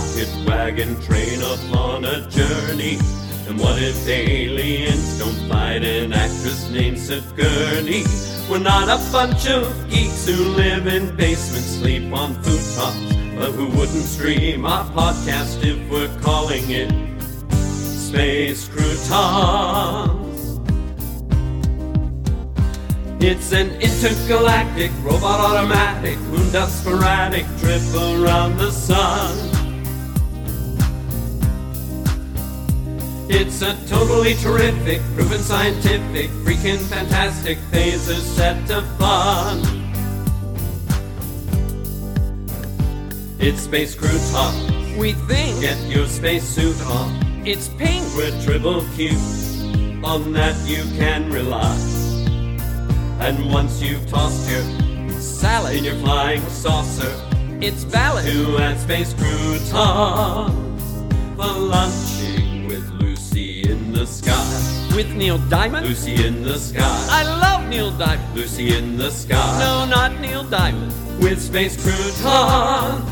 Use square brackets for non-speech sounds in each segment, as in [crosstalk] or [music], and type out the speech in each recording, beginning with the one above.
rocket wagon train upon a journey? And what if aliens don't fight an actress named Sigourney? We're not a bunch of geeks who live in basements, sleep on futon's, but who wouldn't stream our podcast if we're calling it Space Croutons. It's an intergalactic, robot automatic, moon dust sporadic trip around the sun. It's a totally terrific, proven scientific, freaking fantastic phaser set to fun. It's Space Crouton. We think Get your spacesuit on. it's pink. We're triple Q. On that you can rely. And once you've tossed your in Salad. your flying saucer It's valid. to add space croutons for lunching With Neil Diamond. Lucy in the sky. I love Neil Diamond. Lucy in the sky. No, not Neil Diamond. With space croutons.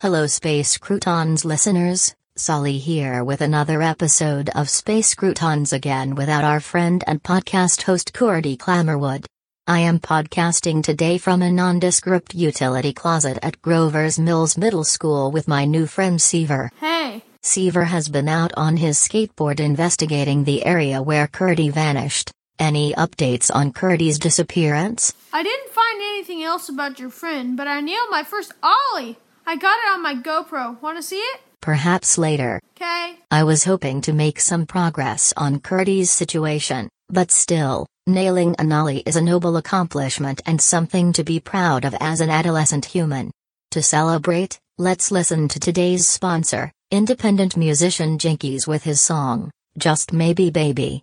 Hello, Space Croutons listeners. Solly here with another episode of Space Croutons again without our friend and podcast host Cordy Clammerwood. I am podcasting today from a nondescript utility closet at Grover's Mills Middle School with my new friend Seaver. Hey, Seaver has been out on his skateboard investigating the area where Curdy vanished. Any updates on Curdy's disappearance? I didn't find anything else about your friend, but I nailed my first ollie. I got it on my GoPro. Want to see it? Perhaps later. Okay. I was hoping to make some progress on Curdy's situation, but still, nailing an ollie is a noble accomplishment and something to be proud of as an adolescent human. To celebrate, let's listen to today's sponsor, independent musician Jinkies with his song, Just Maybe Baby.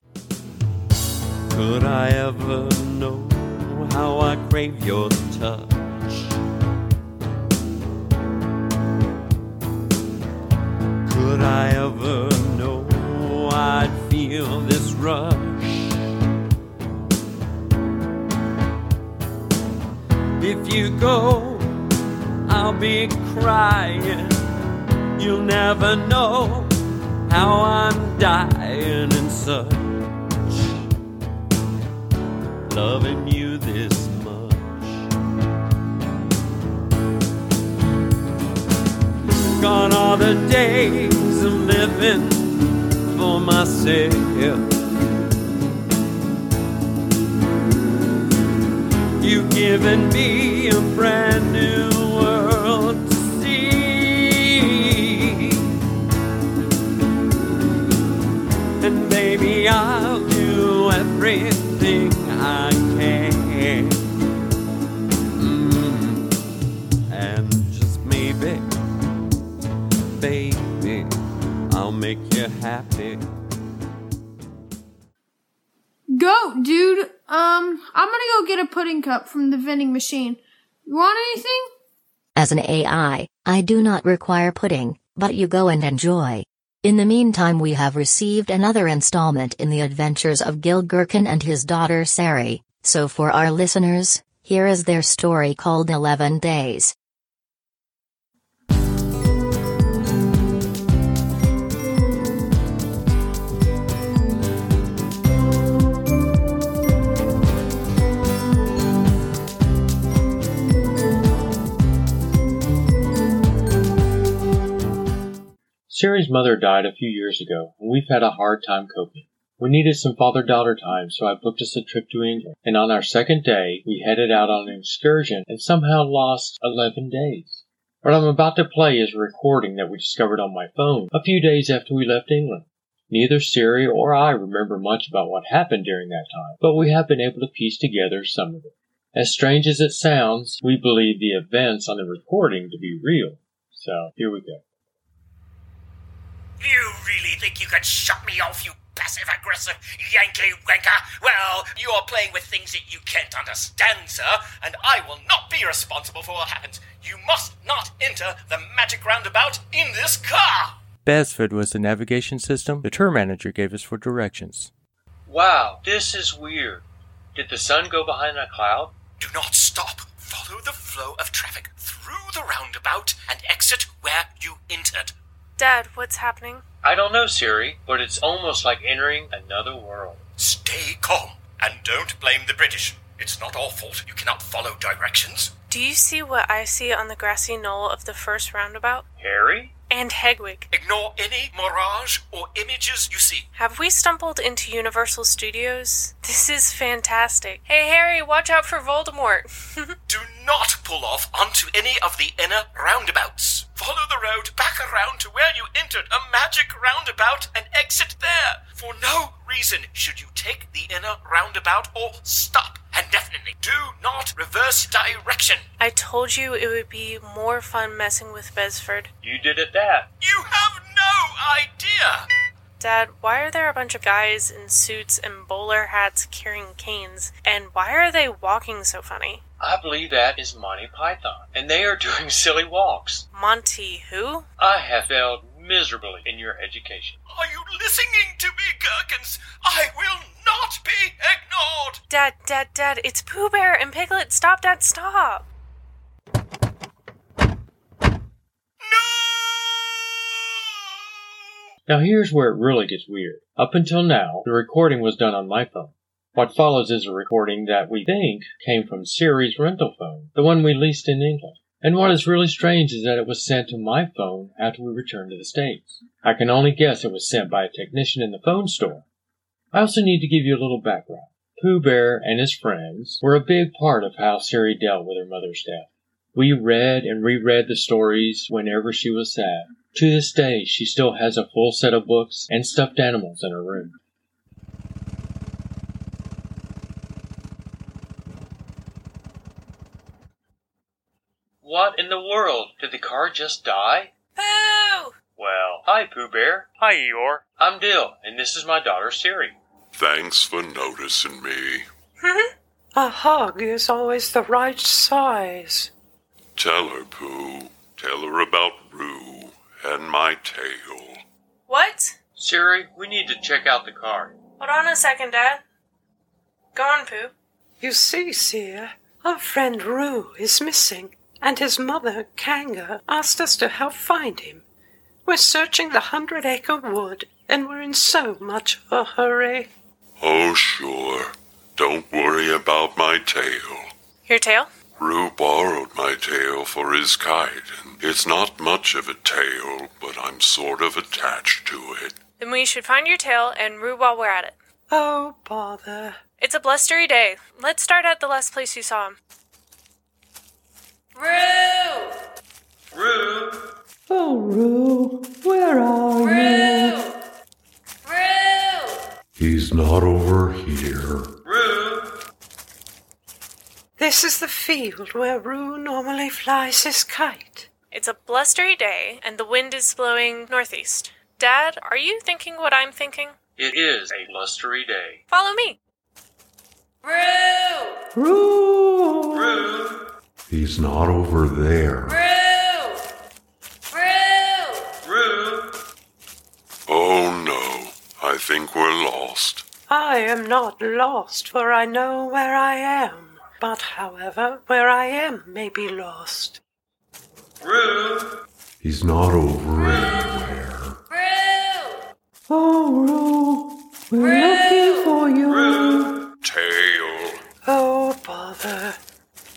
Could I ever know how I crave your touch? Could I ever know I'd feel this rush? If you go, I'll be crying. You'll never know how I'm dying in such loving you this much. Gone are the days of living for myself. You've given me a brand new baby, I'll do everything I can. Mm. And just maybe, baby, I'll make you happy. Go, dude. Um, I'm gonna go get a pudding cup from the vending machine. You want anything? As an AI, I do not require pudding, but you go and enjoy. In the meantime, we have received another installment in the adventures of Gil Gherkin and his daughter Sari, so for our listeners, here is their story called 11 Days. Sari's mother died a few years ago, and we've had a hard time coping. We needed some father-daughter time, so I booked us a trip to England. And on our second day, we headed out on an excursion and somehow lost 11 days. What I'm about to play is a recording that we discovered on my phone a few days after we left England. Neither Siri or I remember much about what happened during that time, but we have been able to piece together some of it. As strange as it sounds, we believe the events on the recording to be real. So, here we go. You really think you can shut me off, you passive aggressive Yankee wanker? Well, you are playing with things that you can't understand, sir, and I will not be responsible for what happens. You must not enter the magic roundabout in this car! Besford was the navigation system the tour manager gave us for directions. Wow, this is weird. Did the sun go behind that cloud? Do not stop. Follow the flow of traffic through the roundabout and exit where you entered. Dad, what's happening? I don't know, Siri, but it's almost like entering another world. Stay calm and don't blame the British. It's not our fault you cannot follow directions. Do you see what I see on the grassy knoll of the first roundabout? Harry? And Hedwig. Ignore any mirage or images you see. Have we stumbled into Universal Studios? This is fantastic. Hey, Harry, watch out for Voldemort. [laughs] Do not pull off onto any of the inner roundabouts. Follow the road back around to where you entered a magic roundabout and exit there. For no reason should you take the inner roundabout or stop. And definitely do not reverse direction. I told you it would be more fun messing with Besford. You did it that. You have no idea. Dad, why are there a bunch of guys in suits and bowler hats carrying canes? And why are they walking so funny? I believe that is Monty Python, and they are [laughs] doing silly walks. Monty who? I have failed miserably in your education. Are you listening to me, Gherkins? I will not be ignored. Dad, Dad, Dad, it's Pooh Bear and Piglet. Stop, Dad, stop. No! Now here's where it really gets weird. Up until now, the recording was done on my phone. What follows is a recording that we think came from Siri's rental phone, the one we leased in England. And what is really strange is that it was sent to my phone after we returned to the States. I can only guess it was sent by a technician in the phone store. I also need to give you a little background. Pooh Bear and his friends were a big part of how Siri dealt with her mother's death. We read and reread the stories whenever she was sad. To this day, she still has a full set of books and stuffed animals in her room. What in the world? Did the car just die? Pooh! Well, hi Pooh Bear. Hi, Eeyore. I'm Dill, and this is my daughter Siri. Thanks for noticing me. [laughs] A hug is always the right size. Tell her, Pooh. Tell her about Roo and my tail. What? Siri, we need to check out the car. Hold on a second, Dad. Go on, Pooh. You see, Seer, our friend Roo is missing, and his mother, Kanga, asked us to help find him. We're searching the Hundred Acre Wood, and we're in so much of a hurry. Oh, sure. Don't worry about my tail. Your tail? Roo borrowed my tail for his kite, and it's not much of a tail, but I'm sort of attached to it. Then we should find your tail and Roo while we're at it. Oh, bother. It's a blustery day. Let's start at the last place you saw him. Roo! Roo! Oh, Roo, where are you? Roo! Roo! He's not over here. Roo! This is the field where Roo normally flies his kite. It's a blustery day, and the wind is blowing northeast. Dad, are you thinking what I'm thinking? It is a blustery day. Follow me. Roo! Roo! Roo! He's not over there. Roo! Roo! Roo! Oh no, I think we're lost. I am not lost, for I know where I am. But, however, where I am may be lost. Roo! He's not over anywhere. Roo! Oh, Roo, we're looking for you. Roo! Tail. Oh, bother.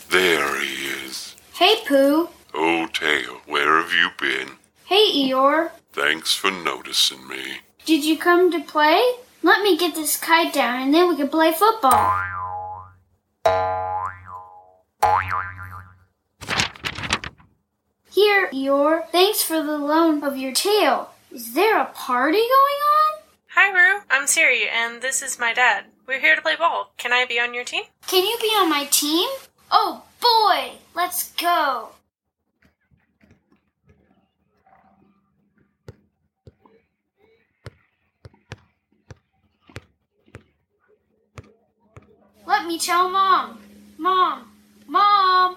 There he is. Hey, Pooh. Oh, Tail, where have you been? Hey, Eeyore. Thanks for noticing me. Did you come to play? Let me get this kite down and then we can play football. Eeyore. Thanks for the loan of your tail. Is there a party going on? Hi, Roo. I'm Siri, and this is my dad. We're here to play ball. Can I be on your team? Can you be on my team? Oh boy! Let's go! Let me tell. Mom. Mom. Mom!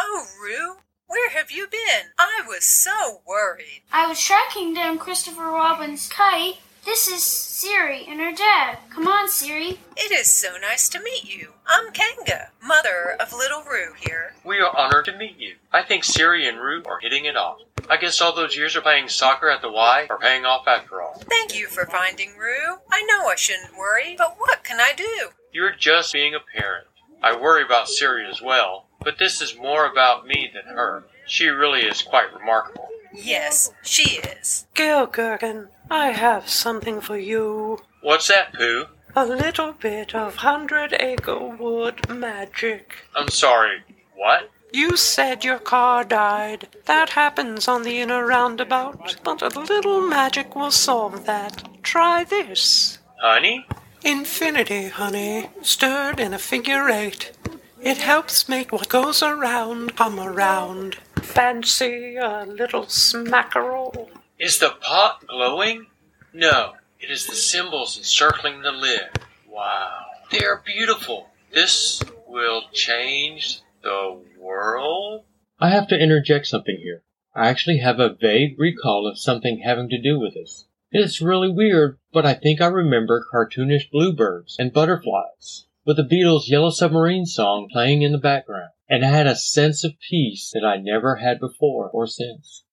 Oh, Roo, where have you been? I was so worried. I was tracking down Christopher Robin's kite, This is Siri and her dad. Come on, Siri. It is so nice to meet you. I'm Kanga, mother of little Roo here. We are honored to meet you. I think Siri and Roo are hitting it off. I guess all those years of playing soccer at the Y are paying off after all. Thank you for finding Roo. I know I shouldn't worry, but what can I do? You're just being a parent. I worry about Siri as well, but this is more about me than her. She really is quite remarkable. Yes, she is. Gil Gherkin, I have something for you. What's that, Pooh? A little bit of Hundred Acre Wood magic. I'm sorry. What? You said your car died. That happens on the inner roundabout, but a little magic will solve that. Try this. Honey? Infinity, honey, stirred in a figure eight. It helps make what goes around come around. Fancy a little smackerel? Is the pot glowing? No, it is the symbols encircling the lid. Wow. They are beautiful. This will change the world? I have to interject something here. I actually have a vague recall of something having to do with this. It's really weird, but I think I remember cartoonish bluebirds and butterflies with the Beatles' Yellow Submarine song playing in the background, and I had a sense of peace that I never had before or since.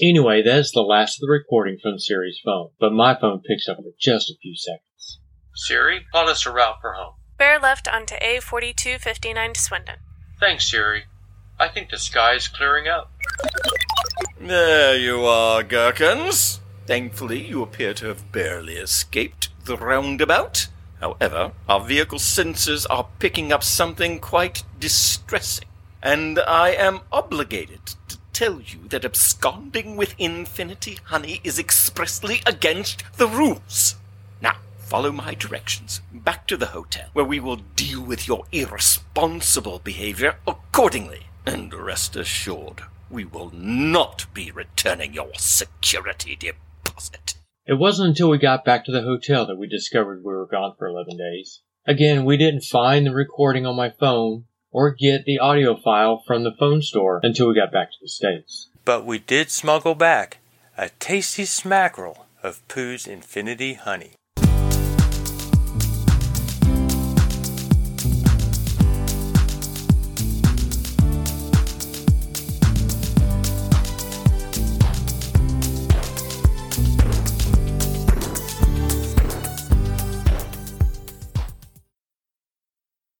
Anyway, that is the last of the recording from Siri's phone, but my phone picks up for just a few seconds. Siri, plot us a route for home. Bear left onto A4259 to Swindon. Thanks, Siri. I think the sky is clearing up. There you are, Gherkins. Thankfully, you appear to have barely escaped the roundabout. However, our vehicle sensors are picking up something quite distressing, and I am obligated to tell you that absconding with Infinity Honey is expressly against the rules. Now, follow my directions back to the hotel, where we will deal with your irresponsible behavior accordingly. And rest assured, we will not be returning your security deposit. It wasn't until we got back to the hotel that we discovered we were gone for 11 days. Again, we didn't find the recording on my phone or get the audio file from the phone store until we got back to the States. But we did smuggle back a tasty smackerel of Pooh's Infinity Honey.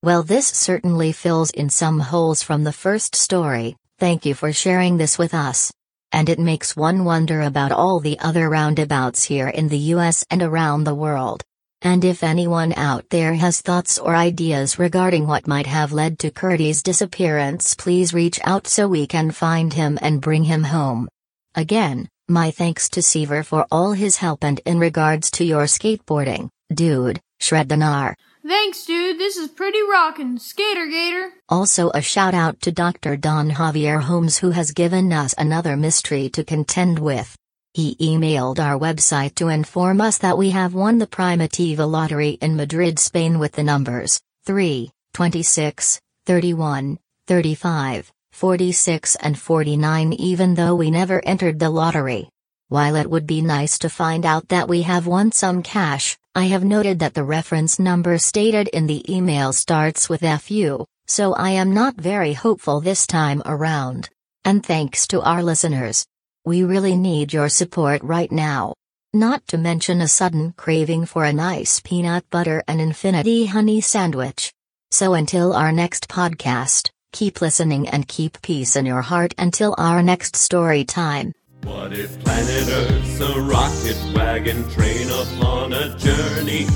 Well, this certainly fills in some holes from the first story. Thank you for sharing this with us. And it makes one wonder about all the other roundabouts here in the US and around the world. And if anyone out there has thoughts or ideas regarding what might have led to Curdy's disappearance, please reach out so we can find him and bring him home. Again, my thanks to Seaver for all his help and in regards to your skateboarding, dude, Shreddinar. Thanks, dude. This is pretty rockin'. Skater Gator. Also, a shout out to Dr. Don Javier Holmes, who has given us another mystery to contend with. He emailed our website to inform us that we have won the Primitiva lottery in Madrid, Spain with the numbers 3, 26, 31, 35, 46, and 49, even though we never entered the lottery. While it would be nice to find out that we have won some cash, I have noted that the reference number stated in the email starts with FU, so I am not very hopeful this time around. And thanks to our listeners. We really need your support right now. Not to mention a sudden craving for a nice peanut butter and infinity honey sandwich. So until our next podcast, keep listening and keep peace in your heart until our next story time. What if planet Earth's a rocket wagon train upon a journey?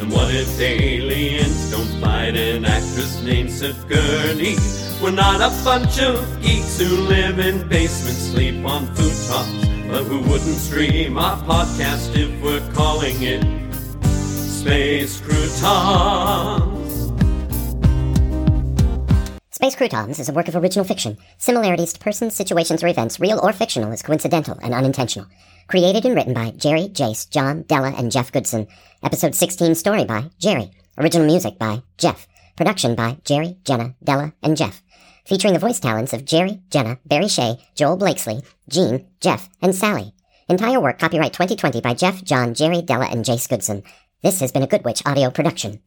And what if aliens don't fight an actress named Sigourney? We're not a bunch of geeks who live in basements, sleep on futon's, but who wouldn't stream our podcast if we're calling it Space Croutons. Space Croutons is a work of original fiction. Similarities to persons, situations, or events, real or fictional, is coincidental and unintentional. Created and written by Jerry, Jace, John, Della, and Jeff Goodson. Episode 16 story by Jerry. Original music by Jeff. Production by Jerry, Jenna, Della, and Jeff. Featuring the voice talents of Jerry, Jenna, Barry Shea, Joel Blakesley, Gene, Jeff, and Sally. Entire work copyright 2020 by Jeff, John, Jerry, Della, and Jace Goodson. This has been a Good Witch audio production.